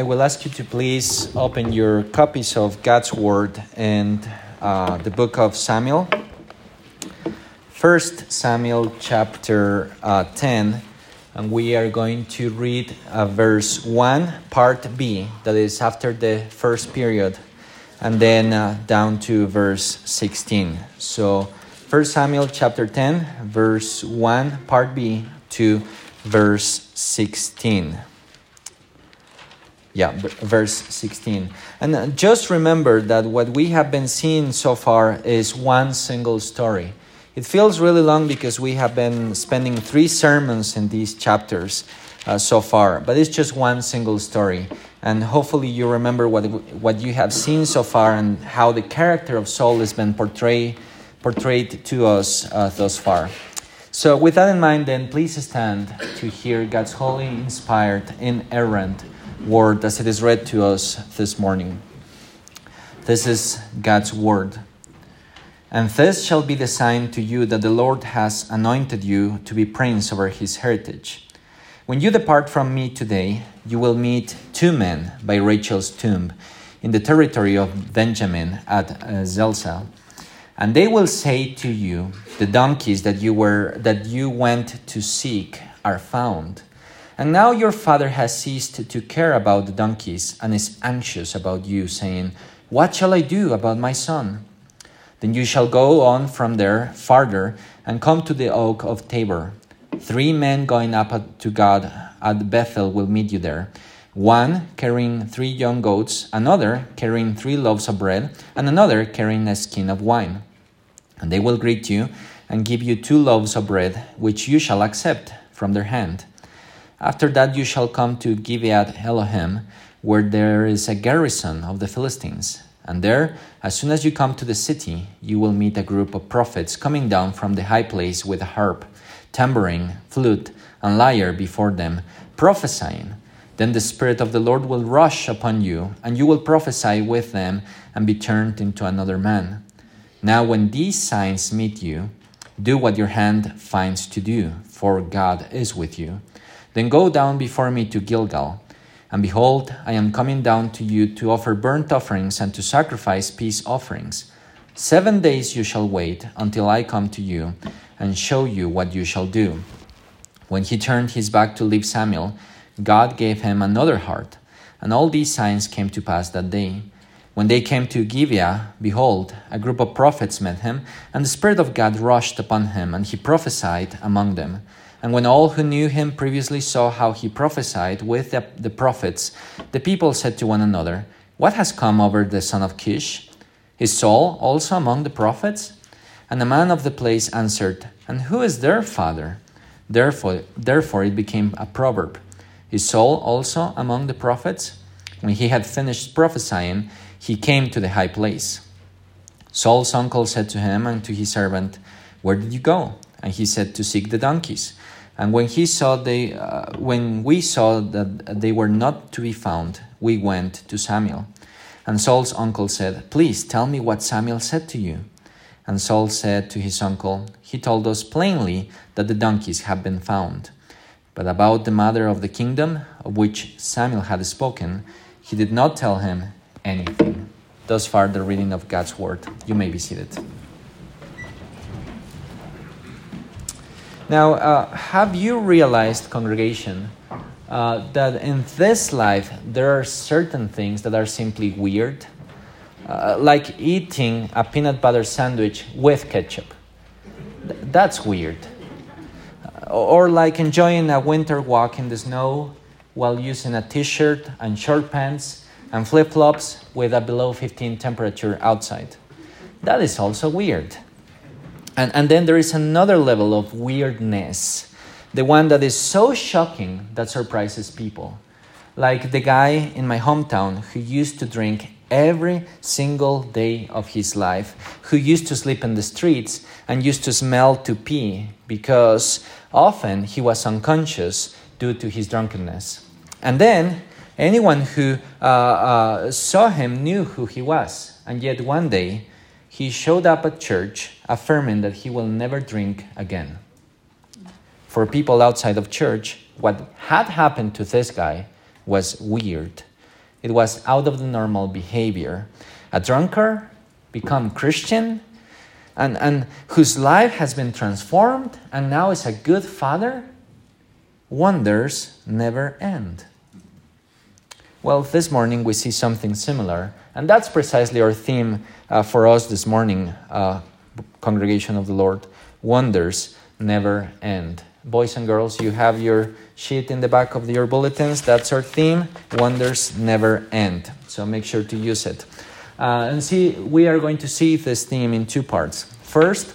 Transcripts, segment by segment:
I will ask you to please open your copies of God's Word and uh, the book of Samuel. First Samuel chapter uh, 10, and we are going to read uh, verse 1, part B, that is after the first period, and then uh, down to verse 16. So, First Samuel chapter 10, verse 1, part B, to verse 16 yeah verse 16 and uh, just remember that what we have been seeing so far is one single story. It feels really long because we have been spending three sermons in these chapters uh, so far but it's just one single story. And hopefully you remember what what you have seen so far and how the character of Saul has been portrayed portrayed to us uh, thus far. So with that in mind then please stand to hear God's holy inspired inerrant word as it is read to us this morning. This is God's word. And this shall be the sign to you that the Lord has anointed you to be prince over his heritage. When you depart from me today, you will meet two men by Rachel's tomb in the territory of Benjamin at uh, Zelzah. And they will say to you, The donkeys that you were that you went to seek are found. And now your father has ceased to care about the donkeys and is anxious about you, saying, What shall I do about my son? Then you shall go on from there farther and come to the oak of Tabor. Three men going up to God at Bethel will meet you there. One carrying three young goats, another carrying three loaves of bread, and another carrying a skin of wine. And they will greet you and give you two loaves of bread, which you shall accept from their hand. After that you shall come to Gibeath Elohim, where there is a garrison of the Philistines. And there, as soon as you come to the city, you will meet a group of prophets coming down from the high place with a harp, tambourine, flute, and lyre before them, prophesying. Then the Spirit of the Lord will rush upon you, and you will prophesy with them and be turned into another man. Now, when these signs meet you, do what your hand finds to do, for God is with you. Then go down before me to Gilgal. And behold, I am coming down to you to offer burnt offerings and to sacrifice peace offerings. Seven days you shall wait until I come to you and show you what you shall do. When he turned his back to leave Samuel, God gave him another heart. And all these signs came to pass that day. When they came to Gibeah, behold, a group of prophets met him, and the Spirit of God rushed upon him, and he prophesied among them. And when all who knew him previously saw how he prophesied with the, the, prophets, the people said to one another, What has come over the son of Kish? Is Saul also among the prophets? And the man of the place answered, And who is their father? Therefore, therefore it became a proverb. Is Saul also among the prophets? When he had finished prophesying, he came to the high place. Saul's uncle said to him and to his servant, Where did you go? And he said, To seek the donkeys. And when he saw they, uh, when we saw that they were not to be found, we went to Samuel. And Saul's uncle said, Please tell me what Samuel said to you. And Saul said to his uncle, He told us plainly that the donkeys have been found. But about the matter of the kingdom, of which Samuel had spoken, he did not tell him anything. Thus far, the reading of God's word. You may be seated. Now, uh, have you realized, congregation, uh, that in this life there are certain things that are simply weird? Uh, like eating a peanut butter sandwich with ketchup. Th- that's weird. Uh, or like enjoying a winter walk in the snow while using a t shirt and short pants and flip flops with a below 15 temperature outside. That is also weird. And, and then there is another level of weirdness, the one that is so shocking that surprises people. Like the guy in my hometown who used to drink every single day of his life, who used to sleep in the streets and used to smell to pee because often he was unconscious due to his drunkenness. And then anyone who uh, uh, saw him knew who he was. And yet one day he showed up at church affirming that he will never drink again. For people outside of church, what had happened to this guy was weird. It was out of the normal behavior. A drunkard become Christian and, and whose life has been transformed and now is a good father, wonders never end. Well, this morning we see something similar, and that's precisely our theme uh, for us this morning, uh, Congregation of the Lord. Wonders never end. Boys and girls, you have your sheet in the back of your bulletins. That's our theme. Wonders never end. So make sure to use it. Uh, and see, we are going to see this theme in two parts. First,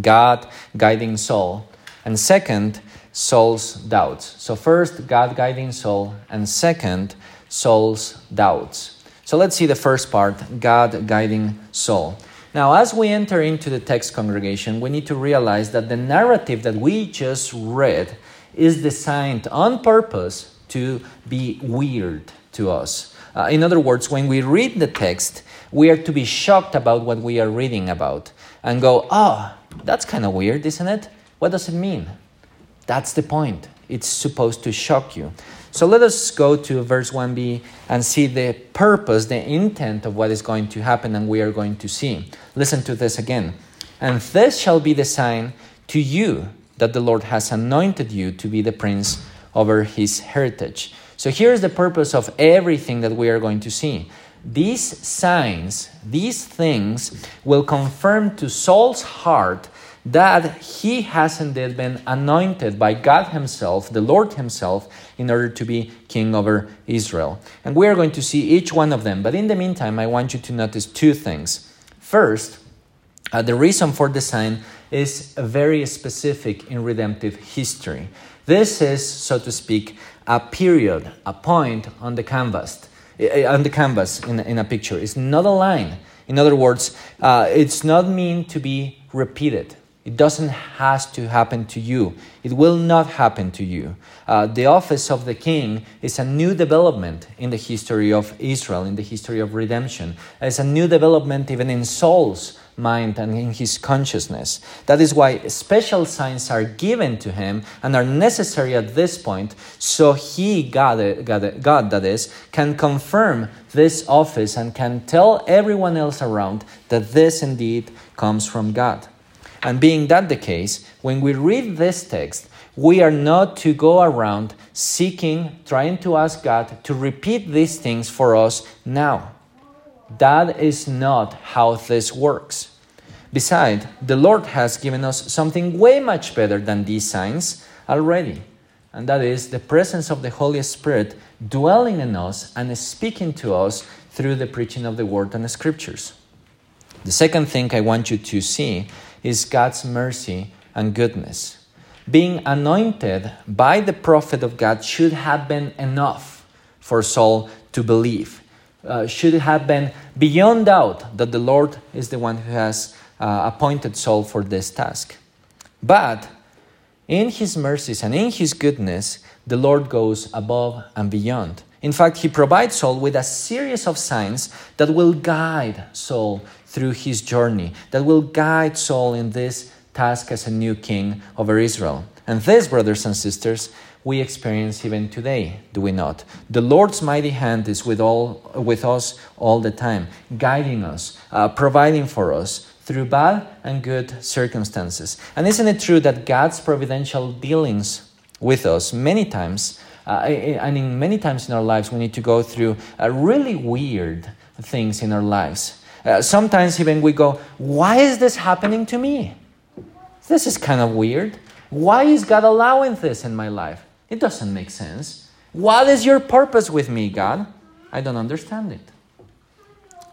God guiding Saul, and second, Saul's doubts. So, first, God guiding Saul, and second, Saul's doubts. So, let's see the first part God guiding Saul. Now, as we enter into the text congregation, we need to realize that the narrative that we just read is designed on purpose to be weird to us. Uh, in other words, when we read the text, we are to be shocked about what we are reading about and go, oh, that's kind of weird, isn't it? What does it mean? That's the point. It's supposed to shock you. So let us go to verse 1b and see the purpose, the intent of what is going to happen and we are going to see. Listen to this again. And this shall be the sign to you that the Lord has anointed you to be the prince over his heritage. So here's the purpose of everything that we are going to see. These signs, these things will confirm to Saul's heart that he has indeed been anointed by God Himself, the Lord Himself, in order to be king over Israel. And we are going to see each one of them. But in the meantime, I want you to notice two things. First, uh, the reason for the sign is very specific in redemptive history. This is, so to speak, a period, a point on the canvas. On the canvas in, in a picture. It's not a line. In other words, uh, it's not meant to be repeated. It doesn't has to happen to you. It will not happen to you. Uh, the office of the king is a new development in the history of Israel, in the history of redemption. It's a new development even in Saul's mind and in his consciousness. That is why special signs are given to him and are necessary at this point, so he, God, God, God that is, can confirm this office and can tell everyone else around that this indeed comes from God. And being that the case, when we read this text, we are not to go around seeking, trying to ask God to repeat these things for us now. That is not how this works. Besides, the Lord has given us something way much better than these signs already, and that is the presence of the Holy Spirit dwelling in us and speaking to us through the preaching of the Word and the Scriptures. The second thing I want you to see is God's mercy and goodness. Being anointed by the prophet of God should have been enough for Saul to believe. Uh, should have been beyond doubt that the Lord is the one who has uh, appointed Saul for this task. But in his mercies and in his goodness, the Lord goes above and beyond. In fact, he provides Saul with a series of signs that will guide Saul through his journey, that will guide Saul in this task as a new king over Israel. And this, brothers and sisters, we experience even today, do we not? The Lord's mighty hand is with all with us all the time, guiding us, uh, providing for us through bad and good circumstances. And isn't it true that God's providential dealings with us many times uh, and in many times in our lives, we need to go through uh, really weird things in our lives. Uh, sometimes even we go, Why is this happening to me? This is kind of weird. Why is God allowing this in my life? It doesn't make sense. What is your purpose with me, God? I don't understand it.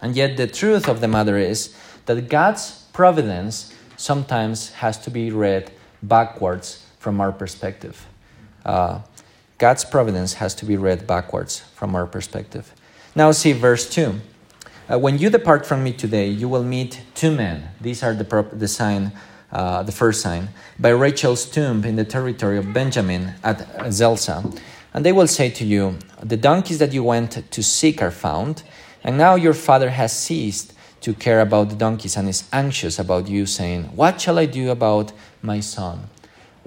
And yet, the truth of the matter is that God's providence sometimes has to be read backwards from our perspective. Uh, God's providence has to be read backwards from our perspective. Now, see verse 2. Uh, when you depart from me today, you will meet two men. These are the, prop- the sign, uh, the first sign, by Rachel's tomb in the territory of Benjamin at Zelzah. And they will say to you, The donkeys that you went to seek are found, and now your father has ceased to care about the donkeys and is anxious about you, saying, What shall I do about my son?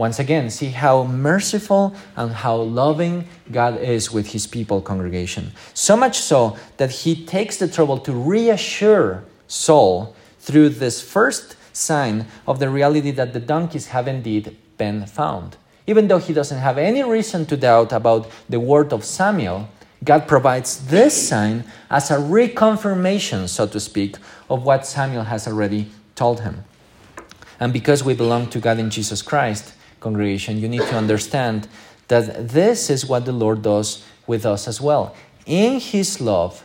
Once again, see how merciful and how loving God is with his people congregation. So much so that he takes the trouble to reassure Saul through this first sign of the reality that the donkeys have indeed been found. Even though he doesn't have any reason to doubt about the word of Samuel, God provides this sign as a reconfirmation, so to speak, of what Samuel has already told him. And because we belong to God in Jesus Christ, congregation, you need to understand that this is what the Lord does with us as well. In His love,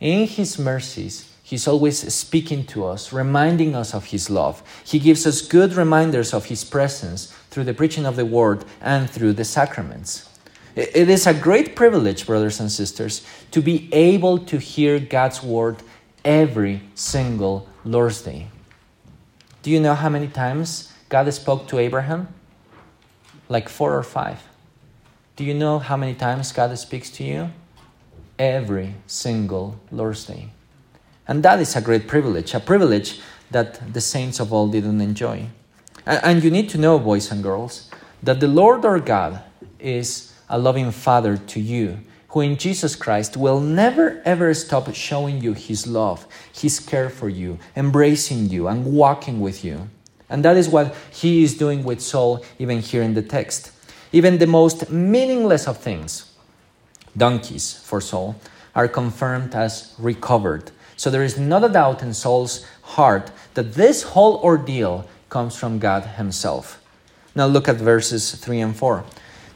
in His mercies, He's always speaking to us, reminding us of His love. He gives us good reminders of His presence through the preaching of the Word and through the sacraments. It is a great privilege, brothers and sisters, to be able to hear God's Word every single Lord's Day. Do you know how many times God spoke to Abraham? Like four or five. Do you know how many times God speaks to you? Every single Lord's Day. And that is a great privilege, a privilege that the saints of old didn't enjoy. And you need to know, boys and girls, that the Lord our God is a loving Father to you, who in Jesus Christ will never ever stop showing you His love, His care for you, embracing you, and walking with you. And that is what He is doing with Saul, even here in the text. Even the most meaningless of things, donkeys for Saul, are confirmed as recovered so there is not a doubt in Saul's heart that this whole ordeal comes from God Himself. Now look at verses 3 and 4.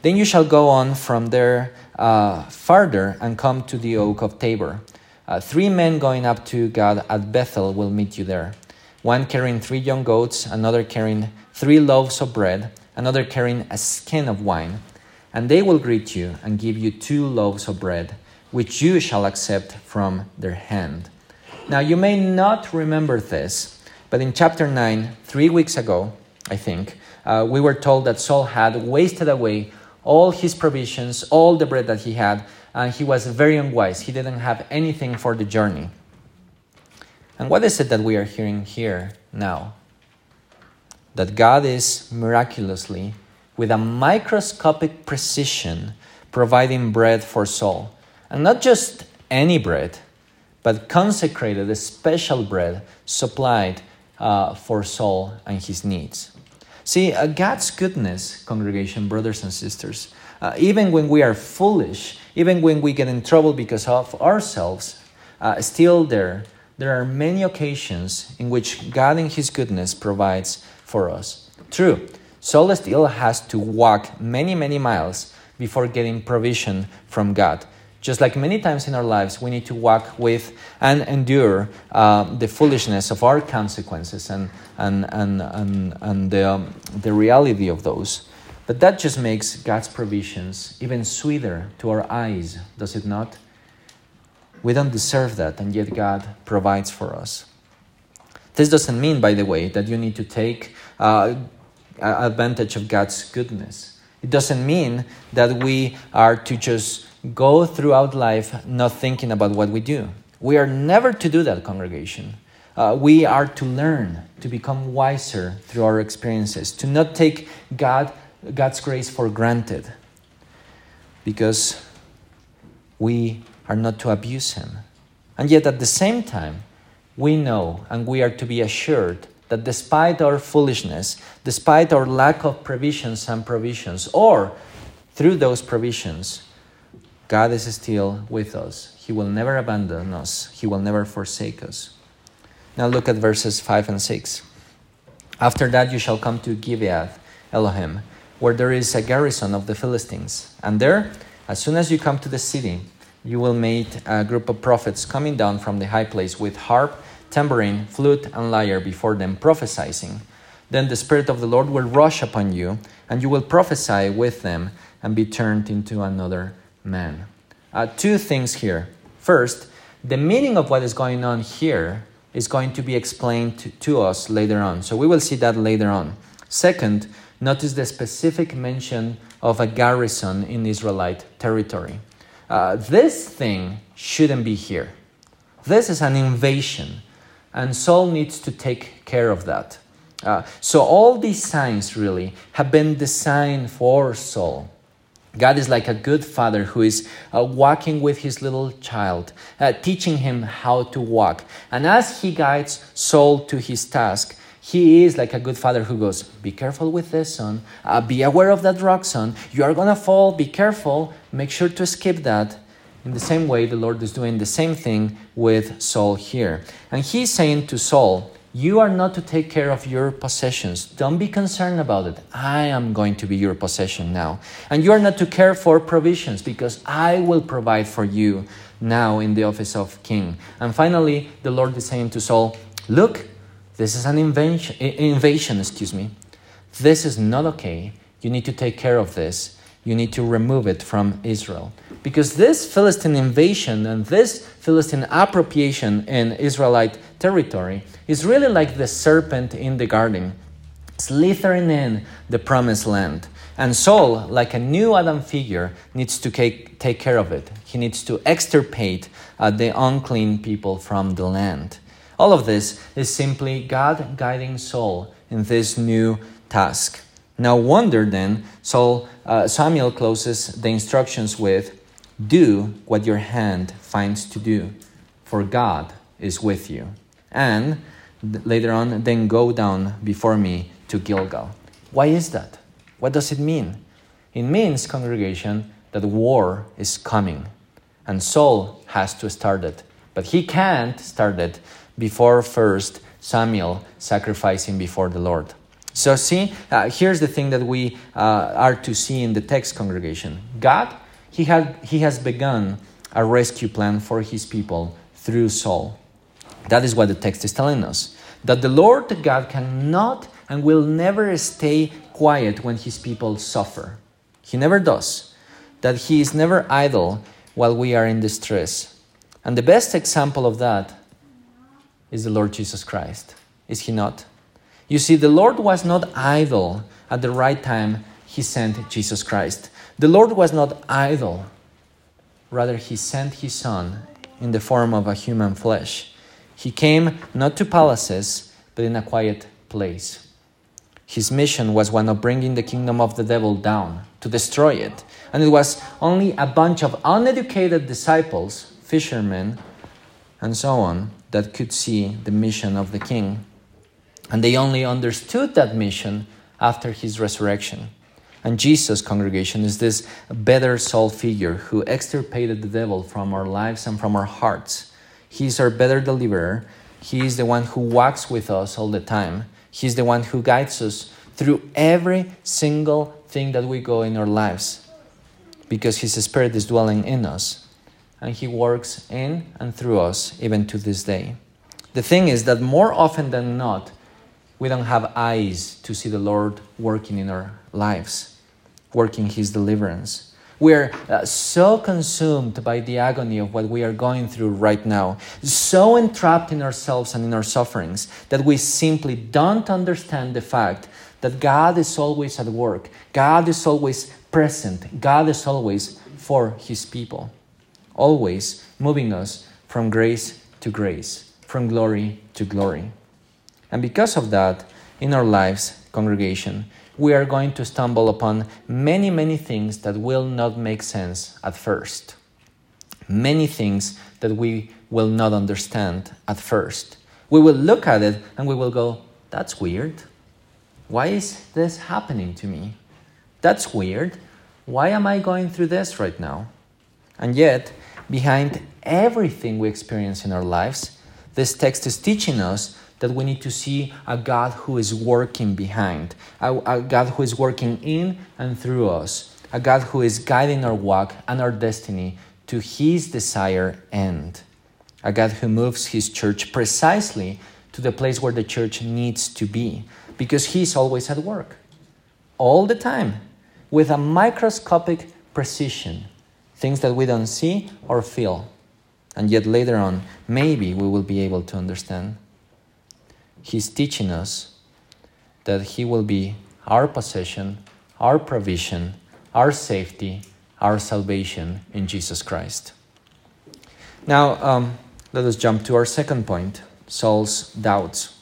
Then you shall go on from there uh, farther and come to the oak of Tabor. Uh, three men going up to God at Bethel will meet you there. One carrying three young goats, another carrying three loaves of bread, another carrying a skin of wine. And they will greet you and give you two loaves of bread, which you shall accept from their hand. Now, you may not remember this, but in chapter 9, three weeks ago, I think, uh, we were told that Saul had wasted away all his provisions, all the bread that he had, and he was very unwise. He didn't have anything for the journey. And what is it that we are hearing here now? That God is miraculously, with a microscopic precision, providing bread for Saul. And not just any bread, but consecrated a special bread supplied uh, for Saul and his needs. See, uh, God's goodness, congregation, brothers and sisters, uh, even when we are foolish, even when we get in trouble because of ourselves, uh, still there, there are many occasions in which God in His goodness provides for us. True, Saul still has to walk many, many miles before getting provision from God. Just like many times in our lives, we need to walk with and endure uh, the foolishness of our consequences and, and, and, and, and the, um, the reality of those. But that just makes God's provisions even sweeter to our eyes, does it not? We don't deserve that, and yet God provides for us. This doesn't mean, by the way, that you need to take uh, advantage of God's goodness. It doesn't mean that we are to just go throughout life not thinking about what we do. We are never to do that, congregation. Uh, we are to learn to become wiser through our experiences, to not take God, God's grace for granted, because we are not to abuse Him. And yet, at the same time, we know and we are to be assured that despite our foolishness, despite our lack of provisions and provisions, or through those provisions, God is still with us. He will never abandon us, He will never forsake us. Now look at verses 5 and 6. After that, you shall come to Gibeath, Elohim, where there is a garrison of the Philistines. And there, as soon as you come to the city, you will meet a group of prophets coming down from the high place with harp, tambourine, flute, and lyre before them, prophesying. Then the Spirit of the Lord will rush upon you, and you will prophesy with them and be turned into another man. Uh, two things here. First, the meaning of what is going on here is going to be explained to, to us later on. So we will see that later on. Second, notice the specific mention of a garrison in Israelite territory. Uh, this thing shouldn't be here. This is an invasion, and Saul needs to take care of that. Uh, so, all these signs really have been designed for Saul. God is like a good father who is uh, walking with his little child, uh, teaching him how to walk. And as he guides Saul to his task, he is like a good father who goes, Be careful with this, son. Uh, be aware of that rock, son. You are going to fall. Be careful. Make sure to skip that. In the same way, the Lord is doing the same thing with Saul here. And he's saying to Saul, You are not to take care of your possessions. Don't be concerned about it. I am going to be your possession now. And you are not to care for provisions because I will provide for you now in the office of king. And finally, the Lord is saying to Saul, Look, this is an invasion, invasion, excuse me. This is not okay. You need to take care of this you need to remove it from Israel. Because this Philistine invasion and this Philistine appropriation in Israelite territory is really like the serpent in the garden, slithering in the promised land. And Saul, like a new Adam figure, needs to take, take care of it. He needs to extirpate uh, the unclean people from the land. All of this is simply God guiding Saul in this new task. Now, wonder then, Saul, uh, Samuel closes the instructions with, Do what your hand finds to do, for God is with you. And later on, then go down before me to Gilgal. Why is that? What does it mean? It means, congregation, that war is coming. And Saul has to start it. But he can't start it before first Samuel sacrificing before the Lord. So, see, uh, here's the thing that we uh, are to see in the text congregation God, he, had, he has begun a rescue plan for his people through Saul. That is what the text is telling us. That the Lord God cannot and will never stay quiet when his people suffer. He never does. That he is never idle while we are in distress. And the best example of that is the Lord Jesus Christ. Is he not? You see, the Lord was not idle at the right time he sent Jesus Christ. The Lord was not idle. Rather, he sent his Son in the form of a human flesh. He came not to palaces, but in a quiet place. His mission was one of bringing the kingdom of the devil down, to destroy it. And it was only a bunch of uneducated disciples, fishermen, and so on, that could see the mission of the king. And they only understood that mission after his resurrection. And Jesus' congregation is this better Saul figure who extirpated the devil from our lives and from our hearts. He's our better deliverer. He is the one who walks with us all the time. He's the one who guides us through every single thing that we go in our lives because His Spirit is dwelling in us and He works in and through us even to this day. The thing is that more often than not, we don't have eyes to see the Lord working in our lives, working His deliverance. We're uh, so consumed by the agony of what we are going through right now, so entrapped in ourselves and in our sufferings, that we simply don't understand the fact that God is always at work, God is always present, God is always for His people, always moving us from grace to grace, from glory to glory. And because of that, in our lives, congregation, we are going to stumble upon many, many things that will not make sense at first. Many things that we will not understand at first. We will look at it and we will go, that's weird. Why is this happening to me? That's weird. Why am I going through this right now? And yet, behind everything we experience in our lives, this text is teaching us that we need to see a God who is working behind, a, a, God who is working in and through us, a God who is guiding our walk and our destiny to His desired end, a God who moves His church precisely to the place where the church needs to be, because He's always at work, all the time, with a microscopic precision, things that we don't see or feel. And yet later on, maybe we will be able to understand. He's teaching us that He will be our possession, our provision, our safety, our salvation in Jesus Christ. Now, um, let us jump to our second point Saul's doubts.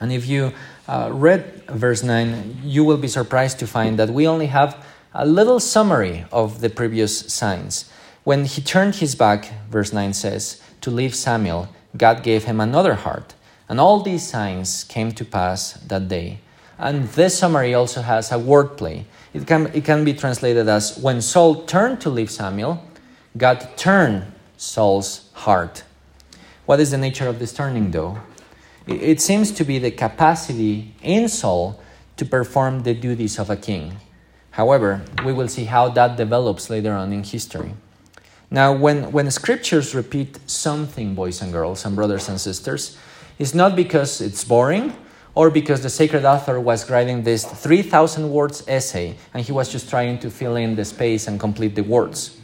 And if you uh, read verse 9, you will be surprised to find that we only have a little summary of the previous signs. When he turned his back, verse 9 says, to leave Samuel, God gave him another heart. And all these signs came to pass that day. And this summary also has a wordplay. It can, it can be translated as When Saul turned to leave Samuel, God turned Saul's heart. What is the nature of this turning, though? It seems to be the capacity in Saul to perform the duties of a king. However, we will see how that develops later on in history. Now, when, when scriptures repeat something, boys and girls, and brothers and sisters, it's not because it's boring or because the sacred author was writing this 3,000 words essay and he was just trying to fill in the space and complete the words.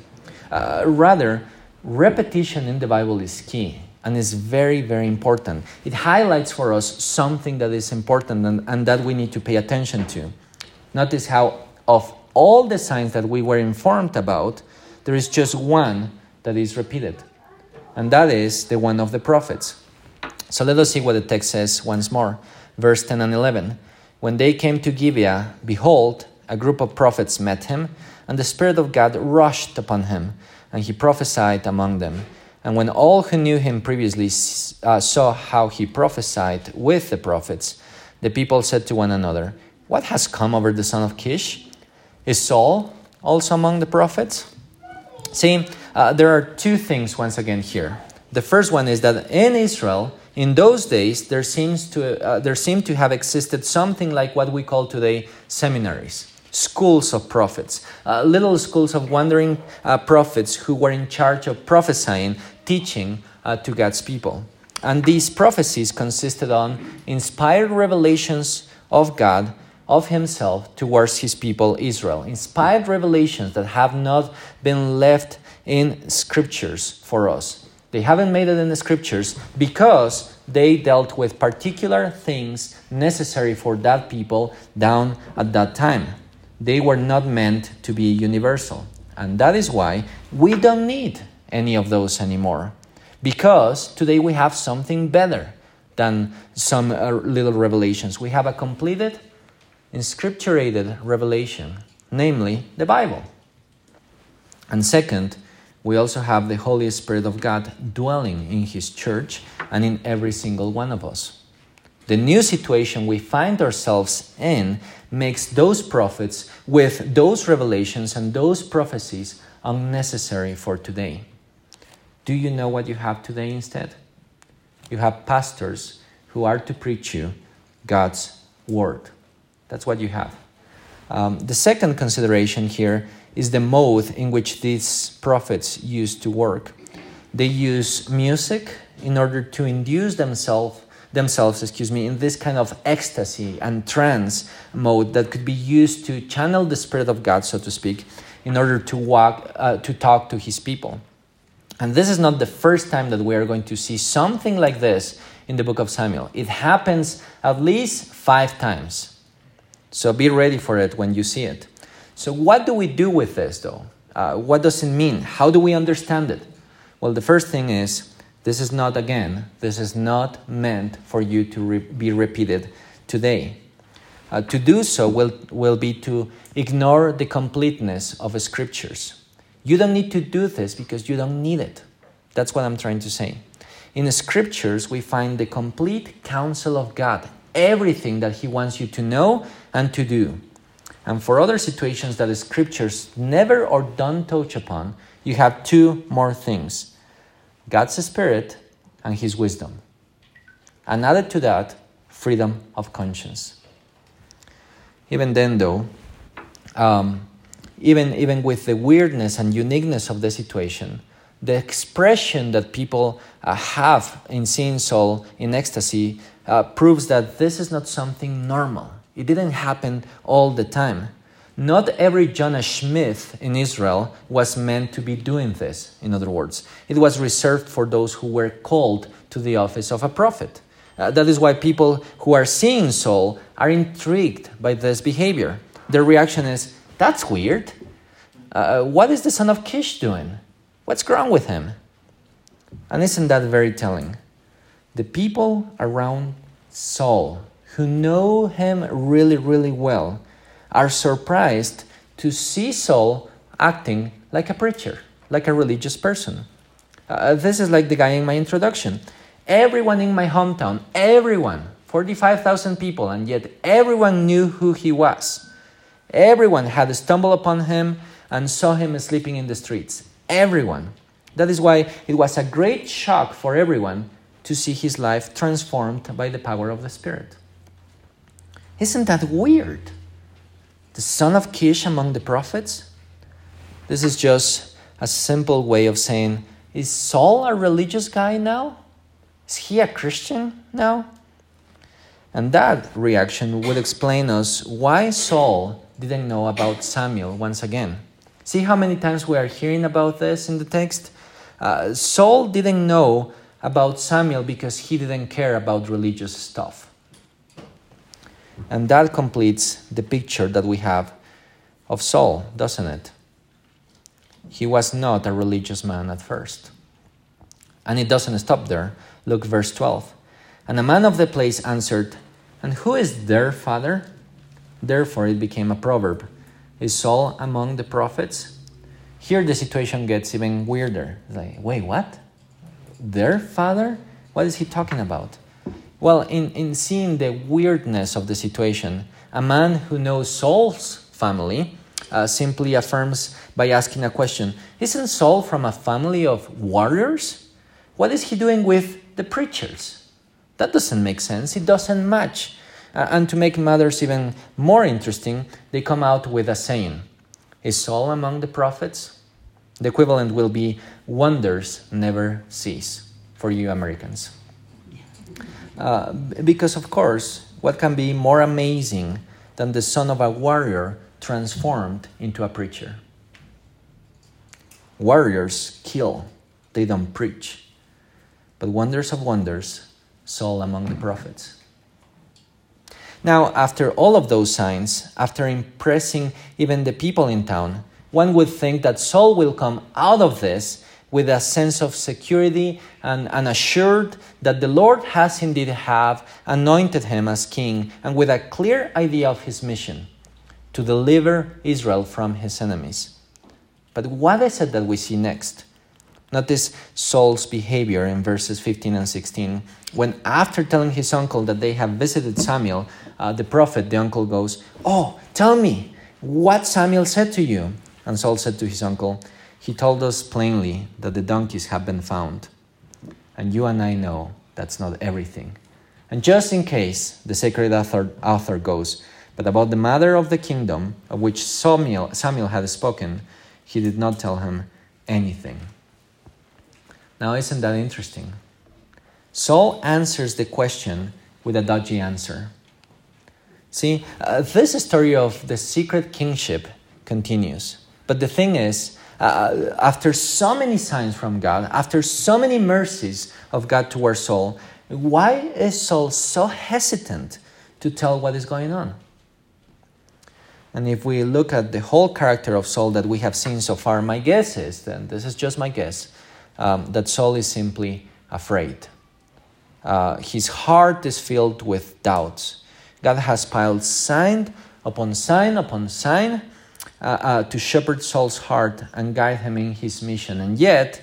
Uh, rather, repetition in the Bible is key and is very, very important. It highlights for us something that is important and, and that we need to pay attention to. Notice how, of all the signs that we were informed about, there is just one that is repeated, and that is the one of the prophets. So let us see what the text says once more. Verse 10 and 11. When they came to Gibeah, behold, a group of prophets met him, and the Spirit of God rushed upon him, and he prophesied among them. And when all who knew him previously uh, saw how he prophesied with the prophets, the people said to one another, What has come over the son of Kish? Is Saul also among the prophets? See, uh, there are two things once again here. The first one is that in Israel, in those days, there seems to uh, there seemed to have existed something like what we call today seminaries, schools of prophets, uh, little schools of wandering uh, prophets who were in charge of prophesying, teaching uh, to God's people. And these prophecies consisted on inspired revelations of God of himself towards his people Israel. Inspired revelations that have not been left in scriptures for us. They haven't made it in the scriptures because they dealt with particular things necessary for that people down at that time. They were not meant to be universal. And that is why we don't need any of those anymore. Because today we have something better than some uh, little revelations. We have a completed inscripturated revelation, namely the Bible. And second, we also have the Holy Spirit of God dwelling in His church and in every single one of us. The new situation we find ourselves in makes those prophets with those revelations and those prophecies unnecessary for today. Do you know what you have today instead? You have pastors who are to preach you God's word. That's what you have. Um, the second consideration here is the mode in which these prophets used to work. They use music in order to induce themselves themselves, excuse me, in this kind of ecstasy and trance mode that could be used to channel the spirit of God, so to speak, in order to walk uh, to talk to His people. And this is not the first time that we are going to see something like this in the book of Samuel. It happens at least five times. So be ready for it when you see it. So, what do we do with this though? Uh, what does it mean? How do we understand it? Well, the first thing is this is not, again, this is not meant for you to re- be repeated today. Uh, to do so will, will be to ignore the completeness of scriptures. You don't need to do this because you don't need it. That's what I'm trying to say. In the scriptures, we find the complete counsel of God, everything that He wants you to know and to do. And for other situations that the scriptures never or don't touch upon, you have two more things God's Spirit and His wisdom. And added to that, freedom of conscience. Even then, though, um, even, even with the weirdness and uniqueness of the situation, the expression that people uh, have in seeing Saul in ecstasy uh, proves that this is not something normal. It didn't happen all the time. Not every Jonah Smith in Israel was meant to be doing this, in other words. It was reserved for those who were called to the office of a prophet. Uh, that is why people who are seeing Saul are intrigued by this behavior. Their reaction is, That's weird. Uh, what is the son of Kish doing? What's wrong with him? And isn't that very telling? The people around Saul who know him really, really well are surprised to see Saul acting like a preacher, like a religious person. Uh, this is like the guy in my introduction. Everyone in my hometown, everyone, 45,000 people, and yet everyone knew who he was. Everyone had stumbled upon him and saw him sleeping in the streets. Everyone. That is why it was a great shock for everyone to see his life transformed by the power of the Spirit. Isn't that weird? The son of Kish among the prophets? This is just a simple way of saying, is Saul a religious guy now? Is he a Christian now? And that reaction would explain us why Saul didn't know about Samuel once again. See how many times we are hearing about this in the text? Uh, Saul didn't know about Samuel because he didn't care about religious stuff. And that completes the picture that we have of Saul, doesn't it? He was not a religious man at first. And it doesn't stop there. Look, verse 12. And a man of the place answered, And who is their father? Therefore it became a proverb Is Saul among the prophets? Here the situation gets even weirder. It's like, wait, what? Their father? What is he talking about? Well, in, in seeing the weirdness of the situation, a man who knows Saul's family uh, simply affirms by asking a question Isn't Saul from a family of warriors? What is he doing with the preachers? That doesn't make sense. It doesn't match. Uh, and to make matters even more interesting, they come out with a saying Is Saul among the prophets? The equivalent will be wonders never cease for you Americans. Uh, because, of course, what can be more amazing than the son of a warrior transformed into a preacher? Warriors kill, they don't preach. But wonders of wonders, Saul among the prophets. Now, after all of those signs, after impressing even the people in town, one would think that Saul will come out of this with a sense of security and, and assured that the Lord has indeed have anointed him as king and with a clear idea of his mission to deliver Israel from his enemies. But what is it that we see next? Notice Saul's behavior in verses 15 and 16. When, after telling his uncle that they have visited Samuel, uh, the prophet, the uncle goes, Oh, tell me what Samuel said to you. And Saul said to his uncle, he told us plainly that the donkeys have been found. And you and I know that's not everything. And just in case, the sacred author, author goes, but about the matter of the kingdom of which Samuel, Samuel had spoken, he did not tell him anything. Now, isn't that interesting? Saul answers the question with a dodgy answer. See, uh, this story of the secret kingship continues. But the thing is, uh, after so many signs from God, after so many mercies of God towards Saul, why is Saul so hesitant to tell what is going on? And if we look at the whole character of Saul that we have seen so far, my guess is, and this is just my guess, um, that Saul is simply afraid. Uh, his heart is filled with doubts. God has piled sign upon sign upon sign uh, uh, to shepherd Saul's heart and guide him in his mission. And yet,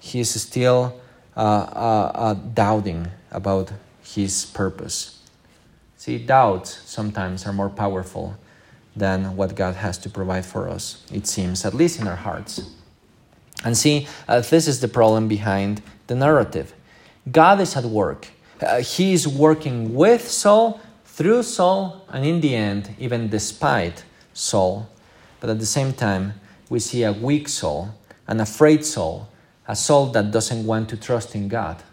he is still uh, uh, uh, doubting about his purpose. See, doubts sometimes are more powerful than what God has to provide for us, it seems, at least in our hearts. And see, uh, this is the problem behind the narrative. God is at work. He is working with Saul, through Saul, and in the end, even despite Saul. But at the same time, we see a weak soul, an afraid soul, a soul that doesn't want to trust in God.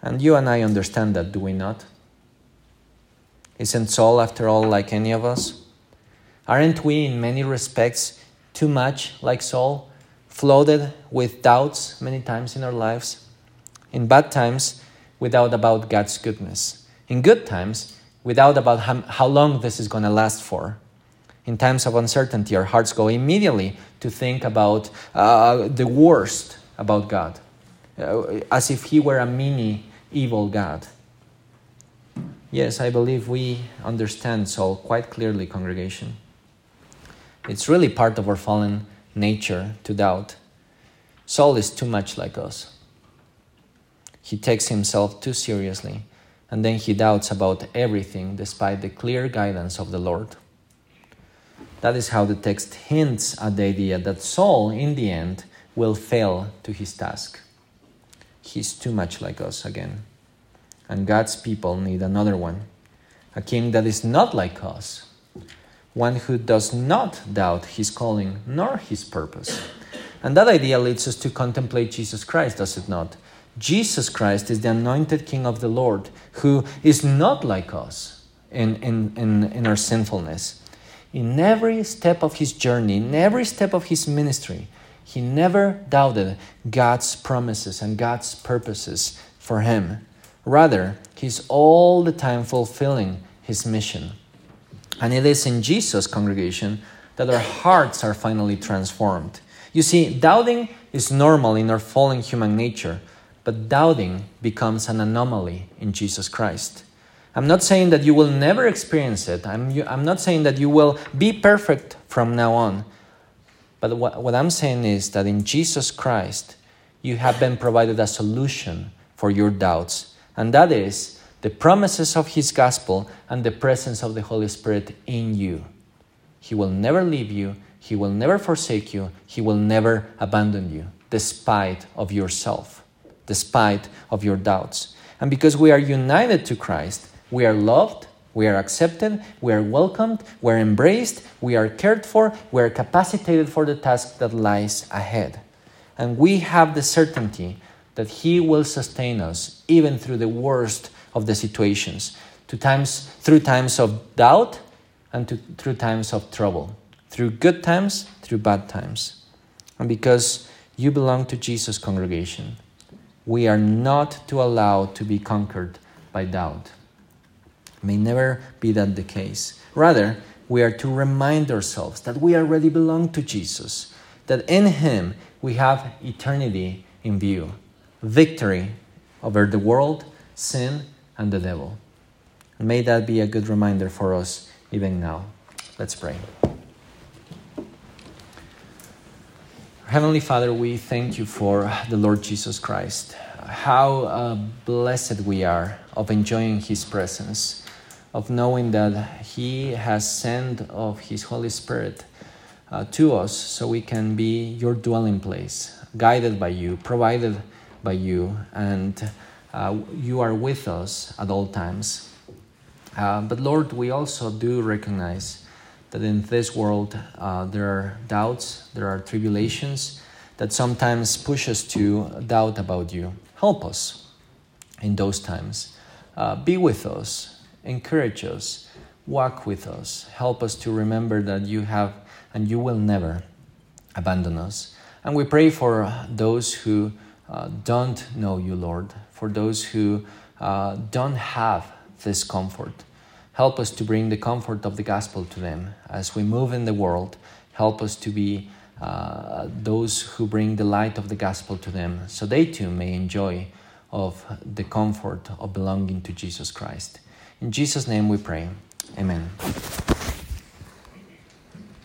And you and I understand that, do we not? Isn't Saul, after all, like any of us? Aren't we, in many respects, too much like Saul, flooded with doubts many times in our lives? In bad times, without about God's goodness. In good times, we doubt about how long this is going to last for in times of uncertainty, our hearts go immediately to think about uh, the worst about God, uh, as if He were a mini evil God. Yes, I believe we understand Saul quite clearly, congregation. It's really part of our fallen nature to doubt. Saul is too much like us. He takes himself too seriously, and then he doubts about everything despite the clear guidance of the Lord. That is how the text hints at the idea that Saul, in the end, will fail to his task. He's too much like us again. And God's people need another one a king that is not like us, one who does not doubt his calling nor his purpose. And that idea leads us to contemplate Jesus Christ, does it not? Jesus Christ is the anointed King of the Lord who is not like us in, in, in, in our sinfulness. In every step of his journey, in every step of his ministry, he never doubted God's promises and God's purposes for him. Rather, he's all the time fulfilling his mission. And it is in Jesus' congregation that our hearts are finally transformed. You see, doubting is normal in our fallen human nature, but doubting becomes an anomaly in Jesus Christ. I'm not saying that you will never experience it. I'm, I'm not saying that you will be perfect from now on. But what, what I'm saying is that in Jesus Christ, you have been provided a solution for your doubts, and that is the promises of His gospel and the presence of the Holy Spirit in you. He will never leave you, He will never forsake you, He will never abandon you, despite of yourself, despite of your doubts. And because we are united to Christ, we are loved, we are accepted, we are welcomed, we are embraced, we are cared for, we are capacitated for the task that lies ahead. And we have the certainty that He will sustain us even through the worst of the situations, to times, through times of doubt and to, through times of trouble, through good times, through bad times. And because you belong to Jesus' congregation, we are not to allow to be conquered by doubt may never be that the case. Rather, we are to remind ourselves that we already belong to Jesus, that in Him we have eternity in view, victory over the world, sin, and the devil. May that be a good reminder for us even now. Let's pray. Heavenly Father, we thank you for the Lord Jesus Christ. How uh, blessed we are of enjoying His presence of knowing that He has sent of His Holy Spirit uh, to us so we can be your dwelling place, guided by you, provided by you, and uh, you are with us at all times. Uh, but Lord, we also do recognize that in this world uh, there are doubts, there are tribulations that sometimes push us to doubt about you. Help us in those times. Uh, be with us encourage us, walk with us, help us to remember that you have and you will never abandon us. And we pray for those who uh, don't know you, Lord, for those who uh, don't have this comfort. Help us to bring the comfort of the gospel to them as we move in the world. Help us to be uh, those who bring the light of the gospel to them so they too may enjoy of the comfort of belonging to Jesus Christ. In Jesus' name we pray. Amen.